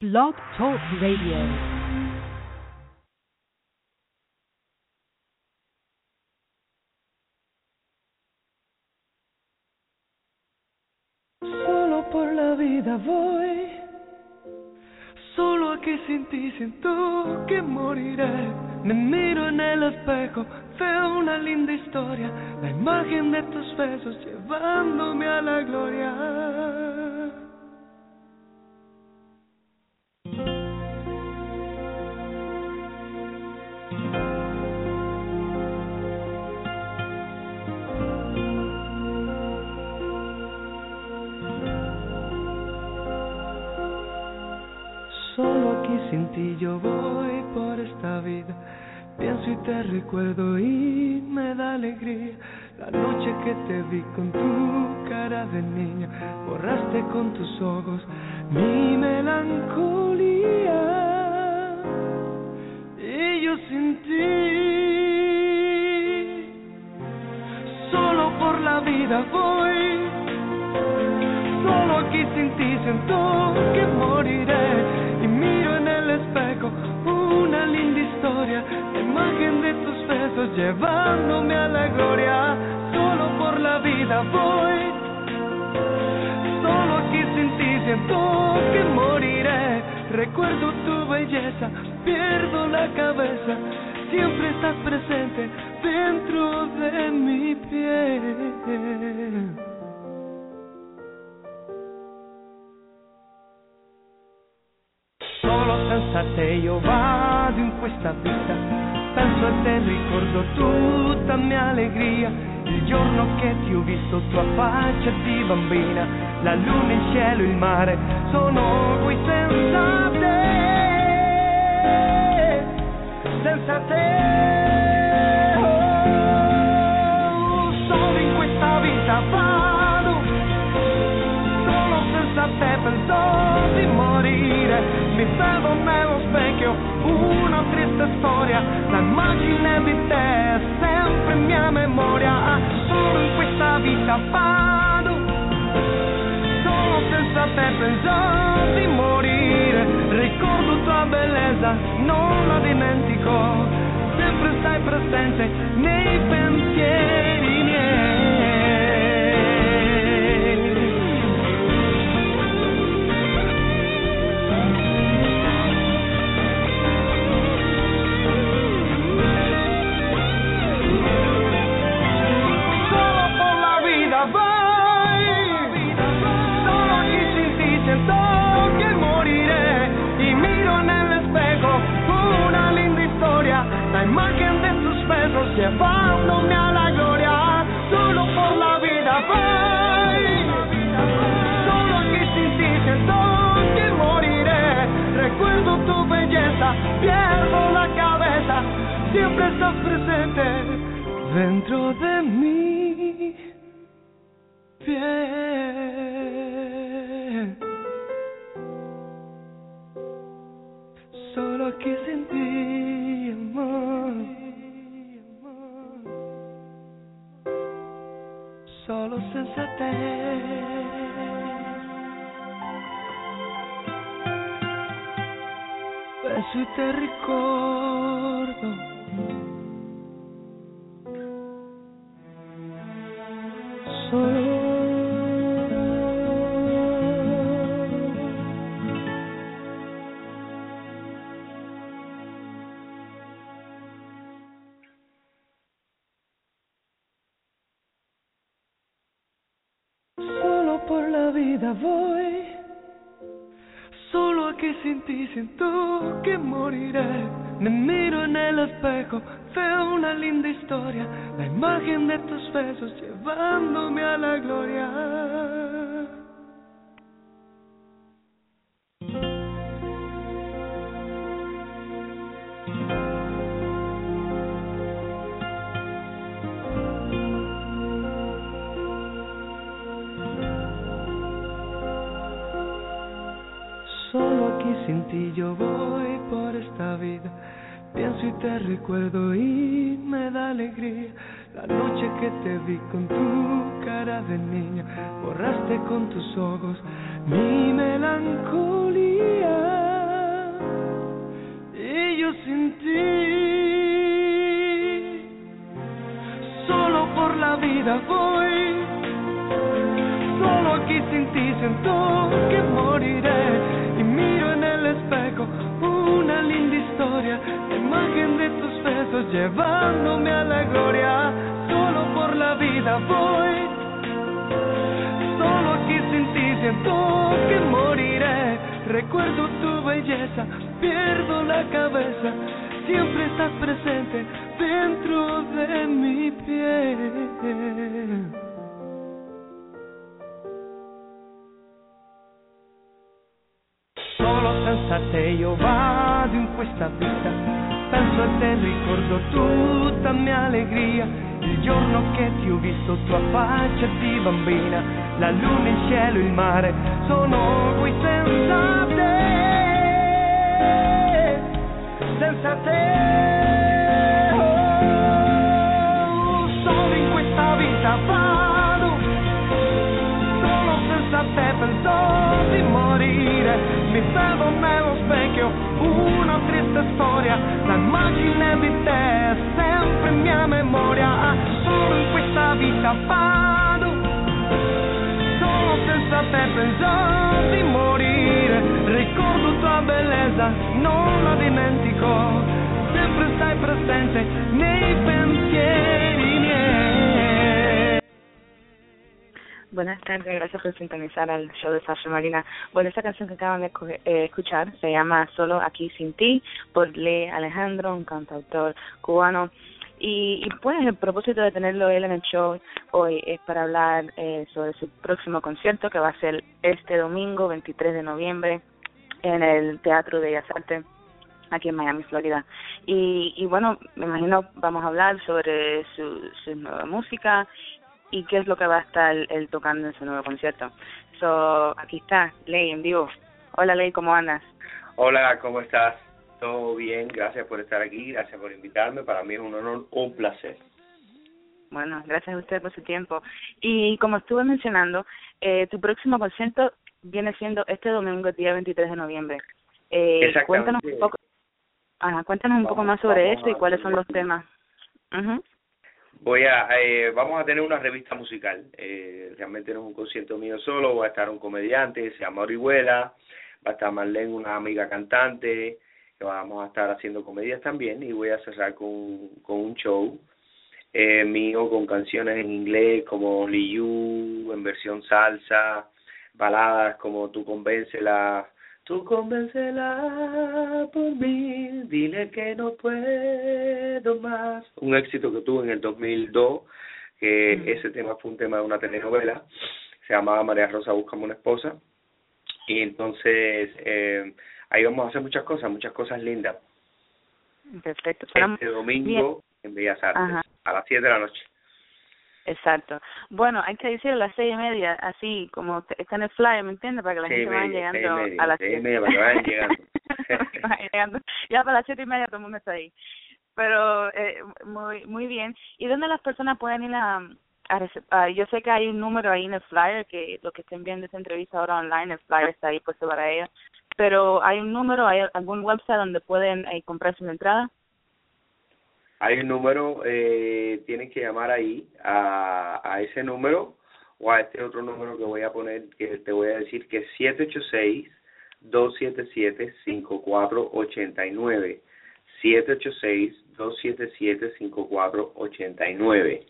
Blog Talk Radio. Solo por la vida voy. Solo aquí sin ti siento que moriré. Me miro en el espejo, veo una linda historia. La imagen de tus besos llevándome a la gloria. Sin ti yo voy por esta vida. Pienso y te recuerdo y me da alegría. La noche que te vi con tu cara de niña, borraste con tus ojos mi melancolía. Y yo sin ti, solo por la vida voy. Solo aquí sin ti siento que moriré historia, la imagen de tus besos llevándome a la gloria. Solo por la vida voy, solo aquí sin ti siento que moriré. Recuerdo tu belleza, pierdo la cabeza, siempre estás presente dentro de mi piel. Solo senza te io vado in questa vita, penso a te, ricordo tutta mia allegria, il giorno che ti ho visto tua faccia di bambina, la luna, il cielo, il mare, sono qui senza te, senza te, morire. Mi vedo nello specchio una triste storia, l'immagine di te è sempre mia memoria. Solo in questa vita vado, solo senza te penso di morire. Ricordo tua bellezza, non la dimentico, sempre stai presente Solo senza te. Penso e te ricordo. Imagen de tus besos llevándome a la gloria. Solo aquí sin ti yo voy por esta vida. Pienso y te recuerdo y me da alegría. La noche que te vi con tu cara de niña, borraste con tus ojos mi melancolía. Y yo sin ti, solo por la vida voy. Solo aquí sin ti siento que moriré y miro en el espejo una linda historia, la imagen de tus besos llevándome a la gloria. Solo por la vida voy, solo aquí sin ti siento que moriré. Recuerdo tu belleza, pierdo la cabeza, siempre estás presente dentro de mi piel. Solo senza te io vado in questa vita, penso a te, ricordo tutta mia allegria, il giorno che ti ho visto tua faccia di bambina, la luna, il cielo, il mare, sono qui senza te, senza te, triste storia la immagine di te è sempre mia memoria solo in questa vita vado. Solo senza te penso di morire ricordo tua bellezza non la dimentico sempre stai presente nei pensieri Buenas tardes, gracias por sintonizar al show de Sasha Marina. Bueno, esta canción que acaban de eh, escuchar se llama Solo aquí sin ti por Lee Alejandro, un cantautor cubano. Y, y pues el propósito de tenerlo él en el show hoy es para hablar eh, sobre su próximo concierto que va a ser este domingo 23 de noviembre en el Teatro de Bellas Artes aquí en Miami, Florida. Y, y bueno, me imagino vamos a hablar sobre su, su nueva música y qué es lo que va a estar él tocando en su nuevo concierto. So, aquí está, Ley en vivo. Hola Ley, ¿cómo andas? Hola, ¿cómo estás? Todo bien, gracias por estar aquí, gracias por invitarme. Para mí es un honor, un placer. Bueno, gracias a usted por su tiempo. Y como estuve mencionando, eh, tu próximo concierto viene siendo este domingo, el día 23 de noviembre. Eh, cuéntanos un poco, ajá, cuéntanos un poco más sobre eso y cuáles son los temas. Ujú. Voy a, eh, vamos a tener una revista musical. Eh, realmente no es un concierto mío solo, va a estar un comediante, se llama Orihuela, va a estar Marlene, una amiga cantante, que vamos a estar haciendo comedias también y voy a cerrar con, con un show eh, mío con canciones en inglés como Liu, en versión salsa, baladas como Tú convéncela, Tú convéncela por mí, dile que no puedo más. Un éxito que tuve en el 2002, que Mm. ese tema fue un tema de una telenovela, se llamaba María Rosa Buscame una esposa. Y entonces eh, ahí vamos a hacer muchas cosas, muchas cosas lindas. Perfecto. Este domingo en Bellas Artes, Ajá. a las 7 de la noche. Exacto. Bueno, hay que decir a las seis y media, así como está en el flyer, ¿me entiendes? Para que la gente vaya media, y llegando media, a las seis y media, para que vayan llegando. Que vayan llegando. Ya para las siete y media todo el mundo está ahí. Pero eh, muy muy bien. ¿Y dónde las personas pueden ir a, a, a- Yo sé que hay un número ahí en el flyer, que los que estén viendo esta entrevista ahora online, el flyer está ahí puesto para ellos. Pero hay un número, hay algún website donde pueden eh, comprar su entrada. Hay un número, eh, tienen que llamar ahí a, a ese número o a este otro número que voy a poner, que te voy a decir que es 786-277-5489. 786-277-5489.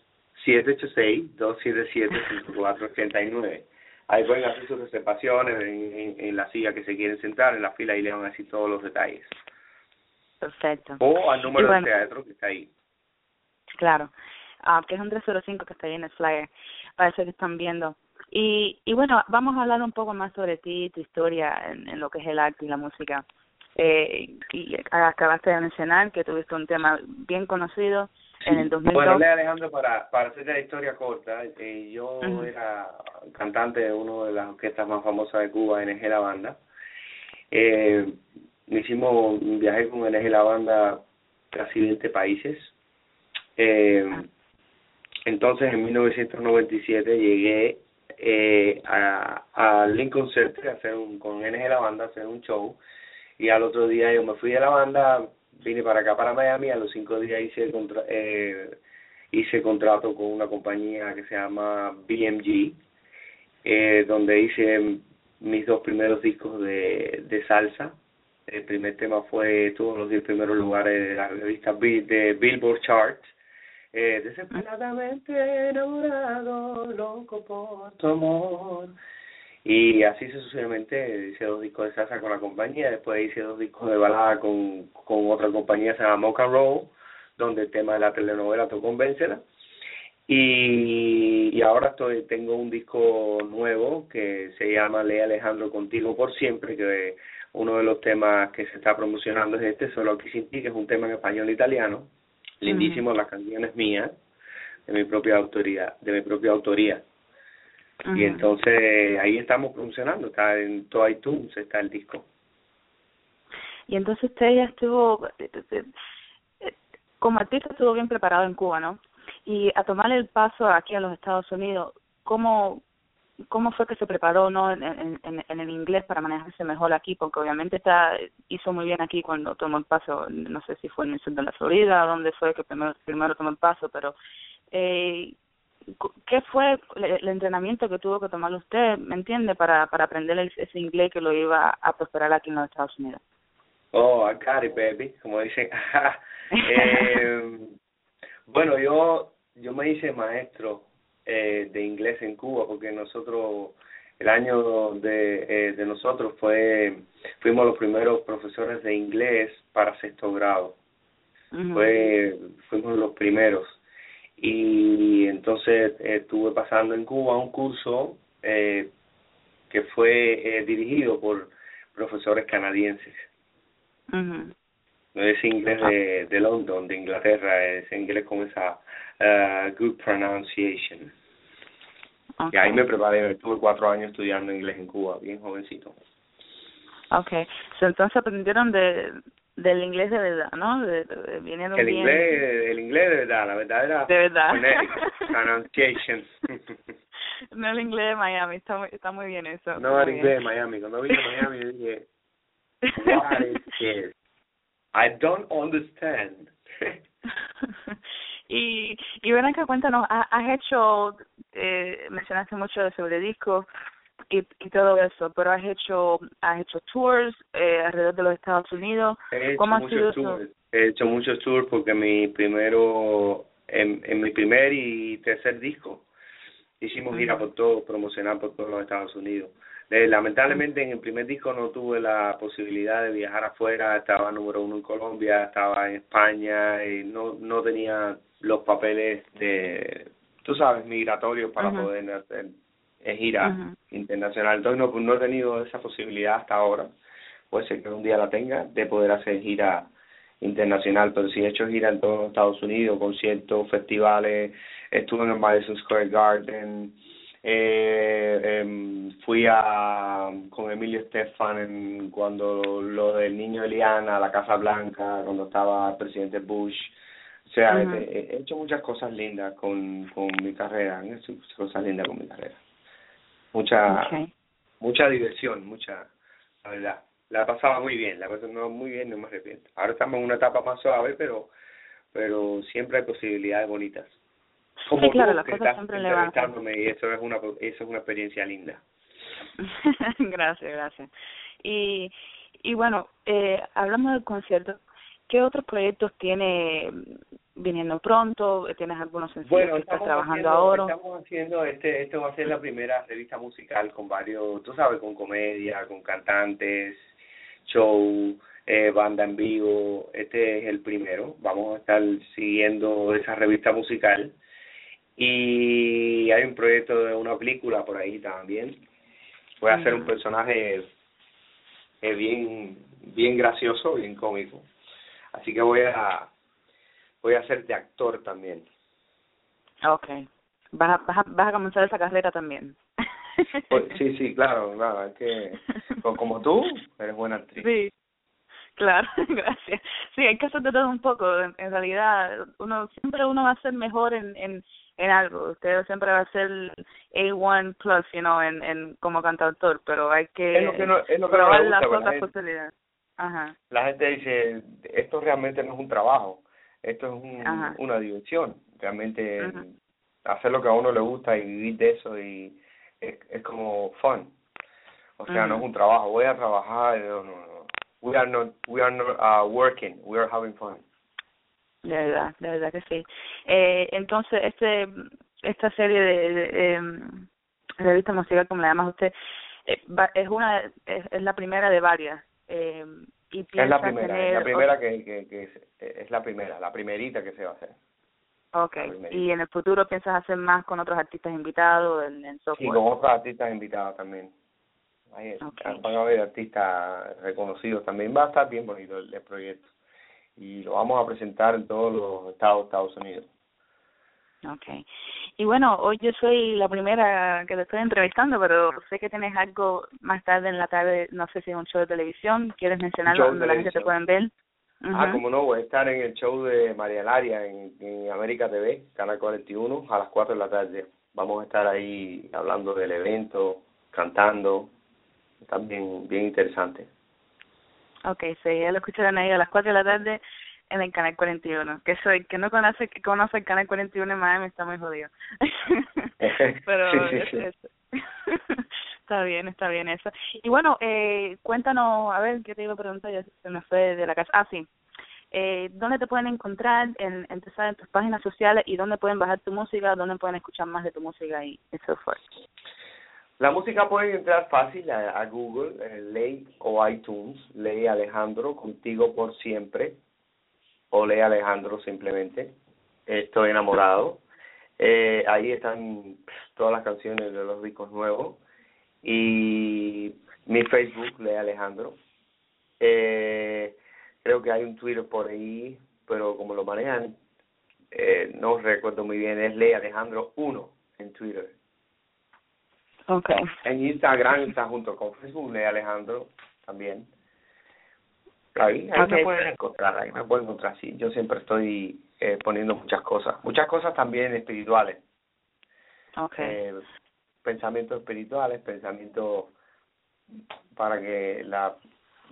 786-277-5489. Ahí pueden hacer sus reservaciones en, en, en la silla que se quieren sentar, en la fila y le van a decir todos los detalles. Perfecto. O al número bueno, del teatro que está ahí. Claro, ah, que es un 305 que está ahí en el flyer, para eso que están viendo. Y, y bueno, vamos a hablar un poco más sobre ti, tu historia en, en lo que es el arte y la música. eh, y acabaste de mencionar que tuviste un tema bien conocido en el 2002. Bueno, Alejandro, para, para hacerte la historia corta, eh, yo era cantante de una de las orquestas más famosas de Cuba, NG La Banda. Eh, hicimos un viaje con NG La Banda casi 20 países. Eh, entonces, en 1997 llegué eh, a, a Lincoln Center a hacer un, con NG La Banda, a hacer un show. Y al otro día yo me fui de la banda, vine para acá, para Miami, a los cinco días hice, contra, eh, hice contrato con una compañía que se llama BMG, eh, donde hice mis dos primeros discos de, de salsa. El primer tema fue todos los diez primeros lugares de la revista de Billboard Charts. Eh, desesperadamente enamorado, loco por tu amor. Y así sucesivamente hice dos discos de salsa con la compañía, después hice dos discos de balada con, con otra compañía, se llama Mocha Roll, donde el tema de la telenovela tocó Convéncela. Y, y ahora estoy tengo un disco nuevo que se llama Lea Alejandro Contigo por Siempre, que uno de los temas que se está promocionando es este, Solo aquí sin ti, que es un tema en español e italiano, lindísimo, las canciones mías, de mi propia autoría, de mi propia autoría. Y entonces ahí estamos promocionando, está en todo iTunes, está el disco. Y entonces usted ya estuvo, como artista estuvo bien preparado en Cuba, ¿no? Y a tomar el paso aquí a los Estados Unidos, ¿cómo, cómo fue que se preparó no en, en, en el inglés para manejarse mejor aquí? Porque obviamente está hizo muy bien aquí cuando tomó el paso, no sé si fue en el sur de la Florida, dónde fue que primero, primero tomó el paso, pero eh, ¿qué fue el entrenamiento que tuvo que tomar usted, me entiende, para, para aprender ese inglés que lo iba a prosperar aquí en los Estados Unidos? Oh, I got it, baby, como dicen. eh, bueno, yo yo me hice maestro eh, de inglés en Cuba porque nosotros el año de eh, de nosotros fue fuimos los primeros profesores de inglés para sexto grado. Fue fuimos los primeros y entonces estuve pasando en Cuba un curso eh, que fue eh, dirigido por profesores canadienses. No es inglés de, de London, de Inglaterra, es inglés con esa uh, good pronunciation. Y ahí me preparé, estuve cuatro años estudiando inglés en Cuba, bien jovencito. Okay, so, entonces aprendieron de del inglés de verdad, ¿no? De, de, viniendo el bien. inglés, el inglés de verdad, la verdadera de verdad. pronunciation. no el inglés de Miami, está muy, está muy bien eso. No el inglés de Miami, cuando vine a Miami dije, what is this? I don't understand. y y ven acá, cuéntanos, has hecho, eh, mencionaste mucho sobre discos, y, y todo eso, pero has hecho has hecho tours eh, alrededor de los Estados Unidos. He ¿Cómo ha sido tours. He hecho muchos tours porque mi primero, en, en mi primer y tercer disco, hicimos gira por todo, promocionar por todos los Estados Unidos. Eh, lamentablemente en el primer disco no tuve la posibilidad de viajar afuera, estaba número uno en Colombia, estaba en España, y no no tenía los papeles de, tú sabes, migratorios para poder hacer en gira internacional. Entonces no, no he tenido esa posibilidad hasta ahora. Puede ser que un día la tenga de poder hacer gira internacional, pero sí he hecho gira en todos los Estados Unidos, conciertos, festivales, estuve en el Madison Square Garden, eh, eh, fui a con Emilio Estefan en, cuando lo del niño Eliana, la Casa Blanca, cuando estaba el presidente Bush. O sea, he, he, hecho muchas cosas lindas con, con mi carrera, he hecho cosas lindas con mi carrera mucha okay. mucha diversión, mucha, la verdad. La pasaba muy bien, la pasaba muy bien, no me arrepiento. Ahora estamos en una etapa más suave, pero pero siempre hay posibilidades bonitas. Como sí, claro, tú, las que cosas estás siempre entrevistándome y eso es una eso es una experiencia linda. gracias, gracias. Y y bueno, eh, hablando del concierto, ¿qué otros proyectos tiene viniendo pronto? ¿Tienes algunos sencillos bueno, que estás trabajando haciendo, ahora? Estamos haciendo, este, esto va a ser la primera revista musical con varios, tú sabes, con comedia, con cantantes, show, eh, banda en vivo. Este es el primero. Vamos a estar siguiendo esa revista musical. Y hay un proyecto de una película por ahí también. Voy a hacer un personaje eh, bien bien gracioso, bien cómico. Así que voy a voy a ser de actor también. Okay. Vas a, vas a, vas a comenzar esa carrera también. Pues, sí, sí, claro, claro, es que como tú eres buena actriz. Sí. Claro, gracias. Sí, hay que hacer de todo un poco. En, en realidad, uno siempre uno va a ser mejor en en en algo. Usted siempre va a ser A1 plus, you know, en en como cantautor, pero hay que, Es lo que no- es lo que no probar me gusta, las la otras posibilidades. Ajá. La gente dice, esto realmente no es un trabajo, esto es un, una diversión. Realmente hacer lo que a uno le gusta y vivir de eso y es, es como fun. O sea, no es un trabajo, voy a trabajar, no, no, no. We are not, we are not uh, working, we are having fun. De verdad, de verdad que sí. Eh, entonces, este esta serie de, de em, revista musical, como le llamas usted, eh, va- es una es, es la primera de varias. Eh, y Es la primera, es la primera que, que, que es, es la primera, la primerita que se va a hacer. Okay. la. Y en el futuro piensas hacer más con otros artistas invitados en, en Y software. con otros artistas invitados también. Ahí van a haber artistas reconocidos también. Va a estar bien bonito el, el proyecto. Y lo vamos a presentar en todos los estados de Estados Unidos. Okay. Y bueno, hoy yo soy la primera que te estoy entrevistando, pero sé que tienes algo más tarde en la tarde, no sé si es un show de televisión, ¿quieres mencionarlo donde la gente te pueden ver? Ah, como no, voy a estar en el show de María Laria en, en América TV, Canal 41, a las 4 de la tarde. Vamos a estar ahí hablando del evento, cantando. Está bien, bien interesante. Okay, sí, ya lo escucharon ahí a las 4 de la tarde en el canal 41. Que soy que no conoce que conoce el canal 41 en Miami está muy jodido. Pero Sí, sí, sí. es- está bien, está bien eso. Y bueno, eh cuéntanos, a ver, ¿qué te iba a preguntar? Ya se me fue de la casa. Ah, sí. Eh, ¿Dónde te pueden encontrar? En, sabes, en tus páginas sociales y dónde pueden bajar tu música, dónde pueden escuchar más de tu música y eso fue. La música pueden entrar fácil a, a Google, eh, Ley o iTunes, Ley Alejandro, contigo por siempre, o Ley Alejandro simplemente, estoy enamorado. Eh, ahí están todas las canciones de los discos nuevos y mi Facebook, Ley Alejandro. Eh, creo que hay un Twitter por ahí, pero como lo manejan, eh, no recuerdo muy bien, es Ley Alejandro 1 en Twitter. Okay. En Instagram está junto con Facebook de Alejandro también. Ahí, ahí me Ok. pueden encontrar, ahí me pueden encontrar, sí. Yo siempre estoy eh, poniendo muchas cosas, muchas cosas también espirituales, Okay. eh, pensamientos espirituales, pensamientos para que la,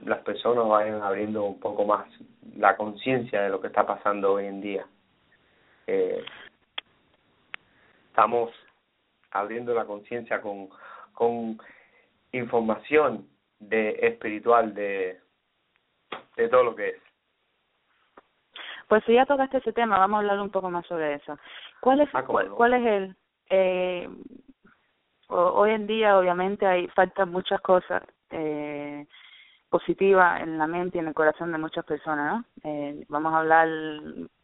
las personas vayan abriendo un poco más la conciencia de lo que está pasando hoy en día. Eh, estamos abriendo la conciencia con, con información de espiritual de, de todo lo que es. Pues si ya tocaste ese tema, vamos a hablar un poco más sobre eso. ¿Cuál es, Ah, cuál, cuál es el... Eh, ho- hoy en día, obviamente, hay faltan muchas cosas eh, positivas en la mente y en el corazón de muchas personas, ¿no? Eh, vamos a hablar,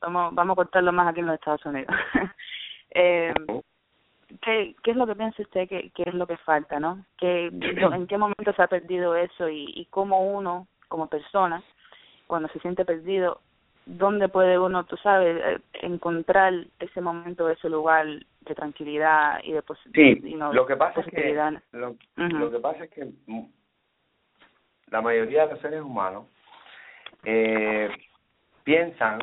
vamos, vamos a cortarlo más aquí en los Estados Unidos. eh, ¿qué, ¿Qué es lo que piensa usted que, que es lo que falta, no? ¿Qué, ¿En qué momento se ha perdido eso y, y cómo uno, como persona, cuando se siente perdido, dónde puede uno, tú sabes, eh, encontrar ese momento, ese lugar de tranquilidad y de posi- Sí, y no, lo que pasa es que positividad? lo, lo que pasa es que la mayoría de los seres humanos eh, piensan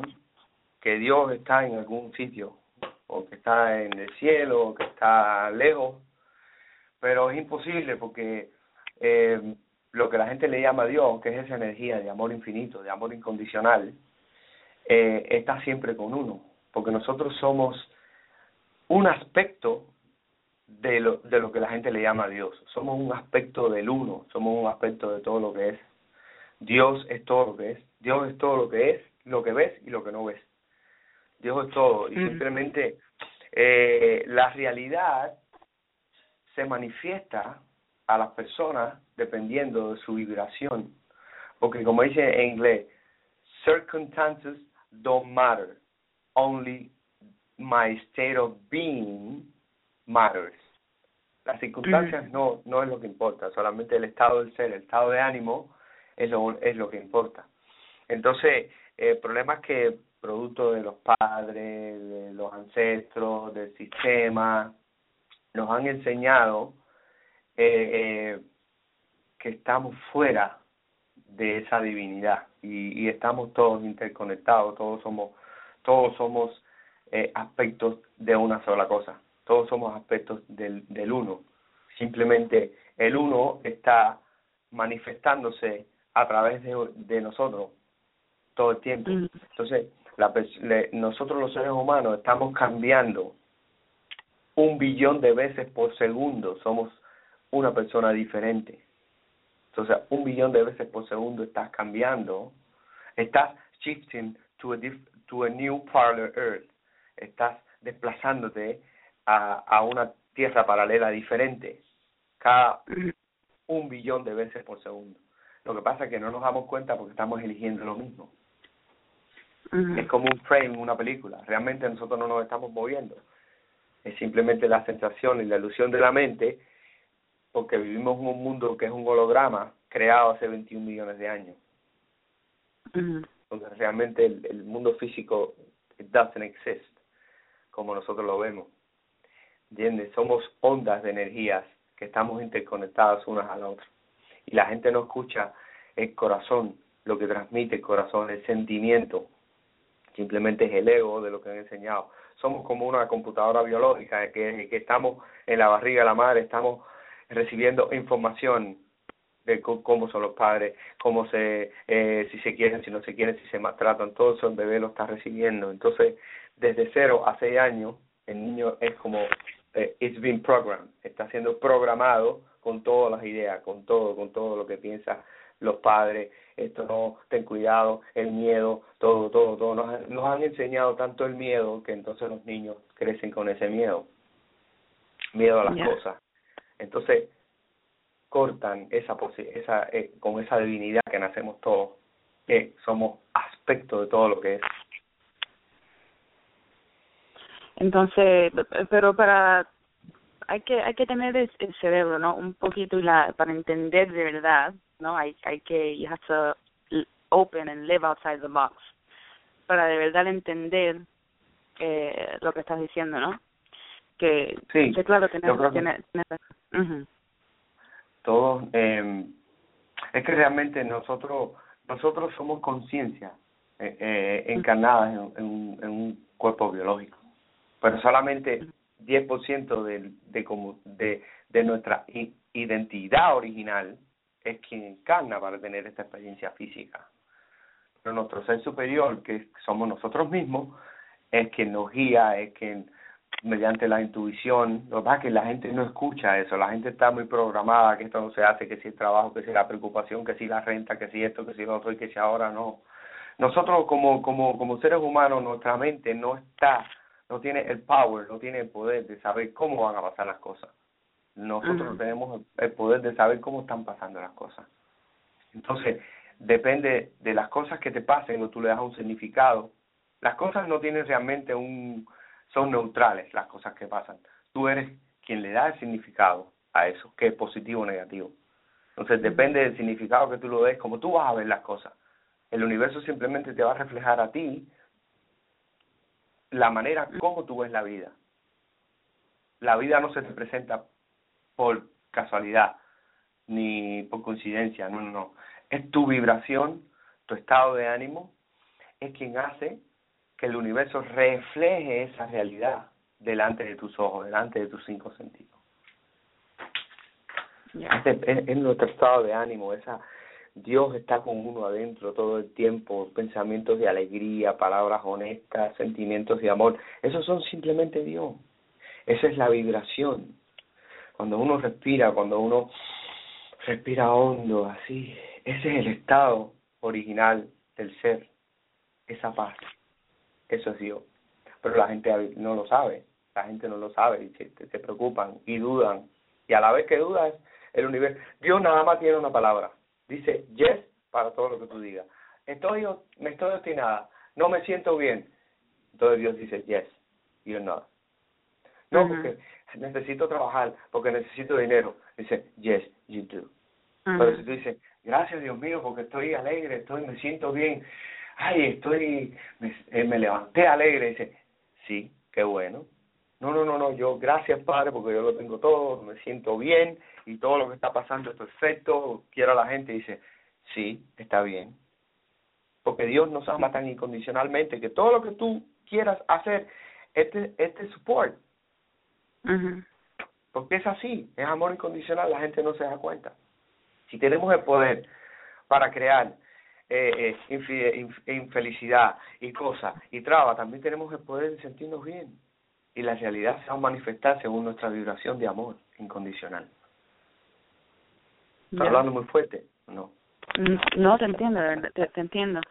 que Dios está en algún sitio o que está en el cielo o que está lejos, pero es imposible porque eh, lo que la gente le llama Dios, que es esa energía de amor infinito, de amor incondicional, eh, está siempre con uno, porque nosotros somos un aspecto de lo, de lo que la gente le llama Dios. Somos un aspecto del uno, somos un aspecto de todo lo que es. Dios es todo lo que es. Dios es todo lo que es, lo que ves y lo que no ves. Dios es todo. Y simplemente eh, la realidad se manifiesta a las personas dependiendo de su vibración. Porque como dice en inglés, circumstances don't matter. Only my state of being matters. Las circunstancias no no es lo que importa, solamente el estado del ser, el estado de ánimo es lo, es lo que importa. Entonces, el problema es que producto de los padres, de los ancestros, del sistema, nos han enseñado eh, eh, que estamos fuera de esa divinidad y, y estamos todos interconectados, todos somos, todos somos eh, aspectos de una sola cosa, todos somos aspectos del, del uno. Simplemente el uno está manifestándose a través de, de nosotros todo el tiempo. Entonces, la, le, nosotros los seres humanos estamos cambiando un billón de veces por segundo, somos una persona diferente. Entonces, un billón de veces por segundo estás cambiando, estás shifting to a, to a new parallel earth, estás desplazándote a, a una tierra paralela diferente cada un billón de veces por segundo. Lo que pasa es que no nos damos cuenta porque estamos eligiendo lo mismo. Es como un frame, una película. Realmente nosotros no nos estamos moviendo. Es simplemente la sensación y la ilusión de la mente porque vivimos en un mundo que es un holograma creado hace 21 millones de años. Donde realmente el, el mundo físico it doesn't exist como nosotros lo vemos. ¿Entiendes? Somos ondas de energías que estamos interconectadas unas a la otra. Y la gente no escucha el corazón, lo que transmite el corazón, el sentimiento, simplemente es el ego de lo que han enseñado. Somos como una computadora biológica, que, que estamos en la barriga de la madre, estamos recibiendo información de cómo son los padres, cómo se, eh, si se quieren, si no se quieren, si se maltratan, todo eso el bebé lo está recibiendo. Entonces, desde cero a seis años, el niño es como, eh, it's been programmed, está siendo programado con todas las ideas, con todo, con todo lo que piensa los padres, esto no, ten cuidado, el miedo, todo, todo, todo. Nos, nos han enseñado tanto el miedo que entonces los niños crecen con ese miedo, miedo a las cosas. Entonces, cortan esa, esa eh, con esa divinidad que nacemos todos, que somos aspecto de todo lo que es. Entonces, pero para hay que hay que tener el, cerebro, ¿no? Un poquito la para entender de verdad ¿no? Hay, hay que, you have to open and live outside the box para de verdad entender eh, lo que estás diciendo, ¿no? Que, sí, que claro, tenemos, que tiene, todos, eh, es que realmente nosotros nosotros somos conciencia eh, eh, encarnadas en, en, un, en un cuerpo biológico, pero solamente 10% de, de, como, de, de nuestra identidad original es quien encarna para tener esta experiencia física. Pero nuestro ser superior, que somos nosotros mismos, es quien nos guía, es quien mediante la intuición, lo que que la gente no escucha eso, la gente está muy programada, que esto no se hace, que si el trabajo, que si la preocupación, que si la renta, que si esto, que si lo otro y que si ahora no. Nosotros como, como, como seres humanos, nuestra mente no está, no tiene el power, no tiene el poder de saber cómo van a pasar las cosas nosotros tenemos el poder de saber cómo están pasando las cosas. Entonces, depende de las cosas que te pasen o tú le das un significado. Las cosas no tienen realmente un, son neutrales las cosas que pasan. Tú eres quien le da el significado a eso, que es positivo o negativo. Entonces, depende del significado que tú lo des, como tú vas a ver las cosas. El universo simplemente te va a reflejar a ti la manera como tú ves la vida. La vida no se te presenta por casualidad ni por coincidencia, no, no, no. Es tu vibración, tu estado de ánimo, es quien hace que el universo refleje esa realidad delante de tus ojos, delante de tus cinco sentidos. Es, nuestro estado de ánimo, esa Dios está con uno adentro todo el tiempo, pensamientos de alegría, palabras honestas, sentimientos de amor, esos son simplemente Dios. Esa es la vibración cuando uno respira, cuando uno respira hondo, así, ese es el estado original del ser, esa paz, eso es Dios. Pero la gente no lo sabe, la gente no lo sabe y se, se preocupan y dudan. Y a la vez que dudas, el universo, Dios nada más tiene una palabra, dice yes para todo lo que tú digas. Estoy, me estoy obstinada, no me siento bien. Entonces Dios dice yes, you're not. No, porque necesito trabajar, porque necesito dinero. Dice, yes, you do. Pero si tú dices, gracias Dios mío, porque estoy alegre, estoy, me siento bien, ay, estoy, me, eh, me levanté alegre, dice, sí, qué bueno. No, no, no, no, yo, gracias Padre, porque yo lo tengo todo, me siento bien y todo lo que está pasando es perfecto, quiero a la gente, dice, sí, está bien. Porque Dios nos ama tan incondicionalmente que todo lo que tú quieras hacer, este, este support. Porque es así, es amor incondicional, la gente no se da cuenta. Si tenemos el poder para crear eh, eh, infelicidad y cosas y trabas, también tenemos el poder de sentirnos bien. Y la realidad se va a manifestar según nuestra vibración de amor incondicional. ¿Estás hablando muy fuerte? No. Mm, no, te entiendo, te, te entiendo.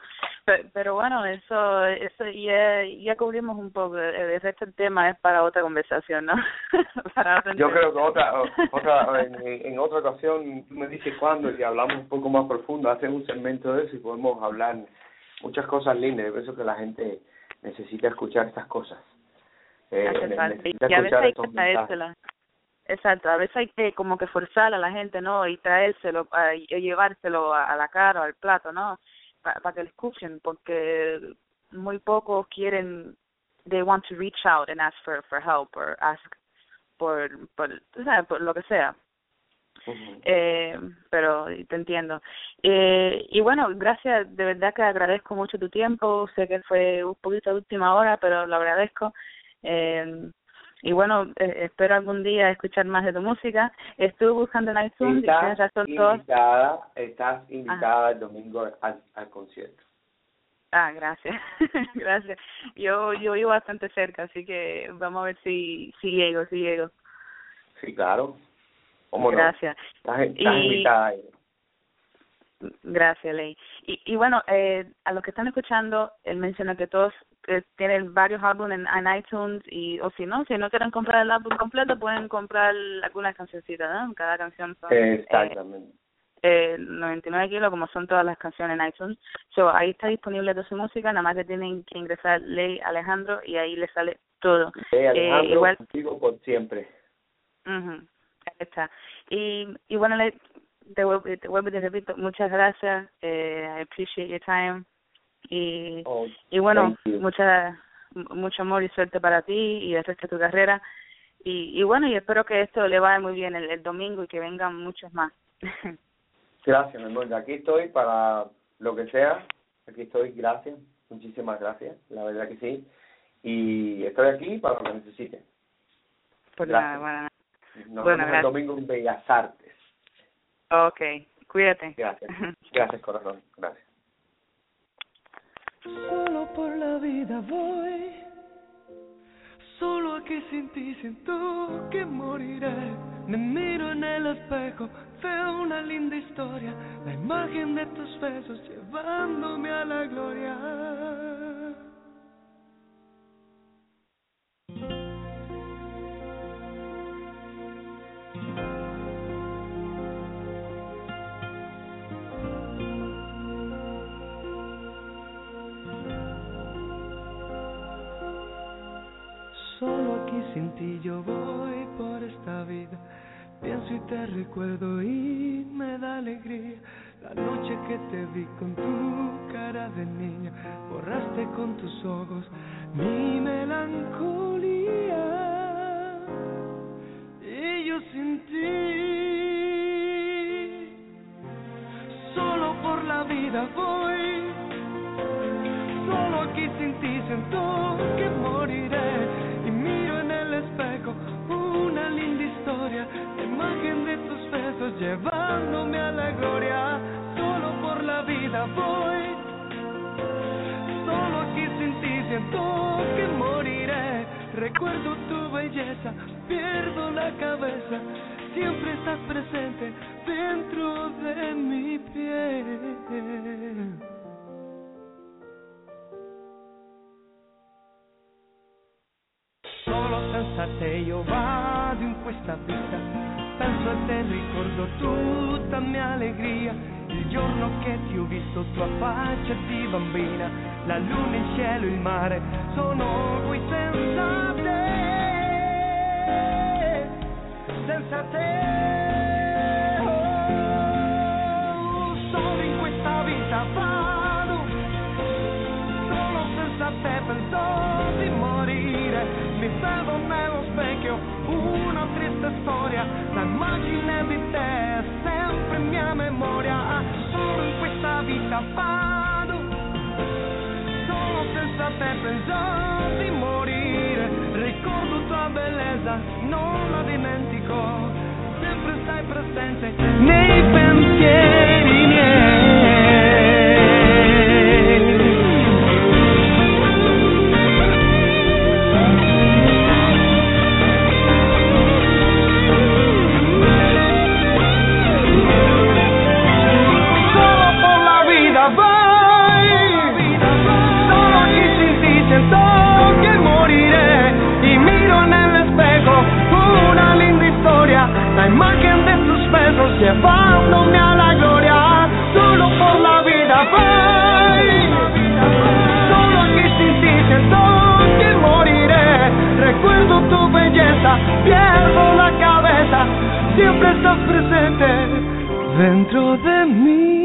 Pero, bueno, eso eso ya, ya cubrimos un poco. El resto del tema es para otra conversación, ¿no? para Yo creo que otra, otra en, en otra ocasión tú me dices cuándo y hablamos un poco más profundo. Hacemos un segmento de eso y podemos hablar muchas cosas lindas. Yo eso que la gente necesita escuchar estas cosas. Eh, y a veces hay que traérsela. Exacto, a veces hay que como que forzar a la gente, ¿no? Y traérselo, y llevárselo a, a la cara o al plato, ¿no? Para que lo escuchen porque muy pocos quieren they want to reach out and ask for for help or ask por por, ¿sabes? por lo que sea. Eh, pero te entiendo. Eh, y bueno gracias de verdad que agradezco mucho tu tiempo. Sé que fue un poquito de última hora pero lo agradezco. Eh, y bueno, eh, espero algún día escuchar más de tu música. Estuve buscando en iTunes estás invitada, Estás invitada el domingo al, al concierto. Ah, gracias, gracias. Yo yo vivo bastante cerca, así que vamos a ver si si llego, si llego. Sí, claro. gracias. Estás, invitada. Gracias, Ley. Y, y bueno, eh, a los que están escuchando, él menciona que todos eh, tienen varios álbumes en, iTunes y o si no, si no quieren comprar el álbum completo, pueden comprar algunas cancioncitas, ¿no? Cada canción son... Exactamente. Eh, 99 kilos como son todas las canciones en iTunes. So, ahí está disponible toda su música, nada más que tienen que ingresar Ley Alejandro y ahí le sale todo. Ley Alejandro, eh, igual, contigo por siempre. mhm ahí está. Y, y bueno, le, te, vuelvo, te vuelvo y te repito, muchas gracias. Eh, I appreciate your time. Y oh, y bueno mucha mucho amor y suerte para ti y el resto de tu carrera. Y y bueno y espero que esto le vaya muy bien el, el domingo y que vengan muchos más. Gracias mi amor. Aquí estoy para lo que sea. Aquí estoy gracias. Muchísimas gracias la verdad que sí. Y estoy aquí para lo que necesite. Pues nada, bueno, Nos vemos el domingo en Bellas Artes okay cuídate gracias gracias corazón gracias Solo por la vida voy. Solo aquí sin ti siento que moriré. Me miro en el espejo, veo una linda historia. La imagen de tus besos llevándome a la gloria. Sin ti yo voy por esta vida. Pienso y te recuerdo y me da alegría. La noche que te vi con tu cara de niña, borraste con tus ojos mi melancolía. Y yo sin ti, solo por la vida voy. Solo aquí sin ti siento llevándome a la gloria. Solo por la vida voy, solo aquí sin ti siento que moriré. Recuerdo tu belleza, pierdo la cabeza, siempre estás presente dentro de mi piel. senza te io vado in questa vita, penso a te, ricordo tutta mia allegria, il giorno che ti ho visto tua faccia di bambina, la luna, il cielo, il mare, sono qui senza te, senza te. Storia, l'immagine di te è sempre mia memoria. Solo in questa vita vado, solo senza te pensò di morire. Ricordo tua bellezza, non la dimentico, sempre stai presente nei pensieri llevándome a la gloria. Solo por la vida voy, solo aquí sin ti siento que moriré. Recuerdo tu belleza, pierdo la cabeza, siempre estás presente dentro de mi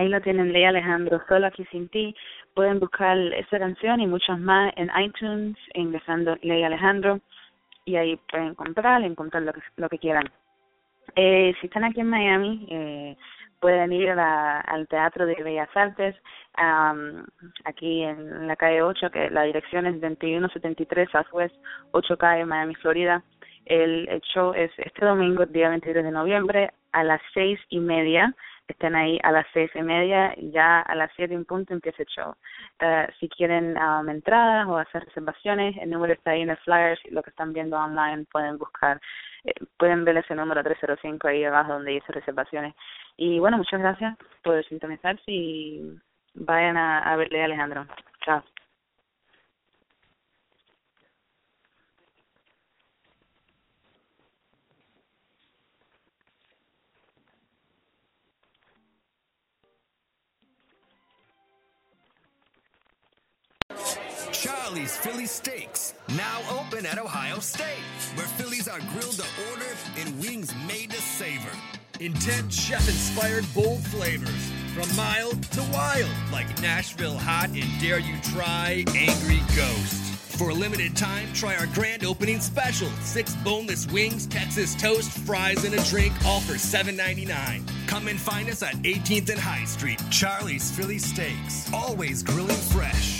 Ahí lo tienen, Ley Alejandro, solo aquí sin ti. Pueden buscar esa canción y muchas más en iTunes, ingresando Ley Alejandro, y ahí pueden comprar, encontrar lo que, lo que quieran. Eh, si están aquí en Miami, eh, pueden ir al Teatro de Bellas Artes, aquí en la calle 8, que la dirección es 2173 Southwest 8 calle Miami, Florida. El, el show es este domingo, día 23 de noviembre, a las seis y media. Estén ahí a las seis y media, y ya a las siete en punto empieza el show. Eh, si quieren um, entradas o hacer reservaciones, el número está ahí en el flyer, si lo que están viendo online pueden buscar, eh, pueden ver ese número 305 ahí abajo donde dice reservaciones. Y bueno, muchas gracias por sintonizarse y vayan a, a verle a Alejandro. Chao. Charlie's Philly Steaks, now open at Ohio State, where Phillies are grilled to order and wings made to savor. Intense chef-inspired bold flavors, from mild to wild, like Nashville Hot and Dare You Try Angry Ghost. For a limited time, try our grand opening special: six boneless wings, Texas toast, fries, and a drink, all for $7.99. Come and find us at 18th and High Street. Charlie's Philly Steaks, always grilling fresh.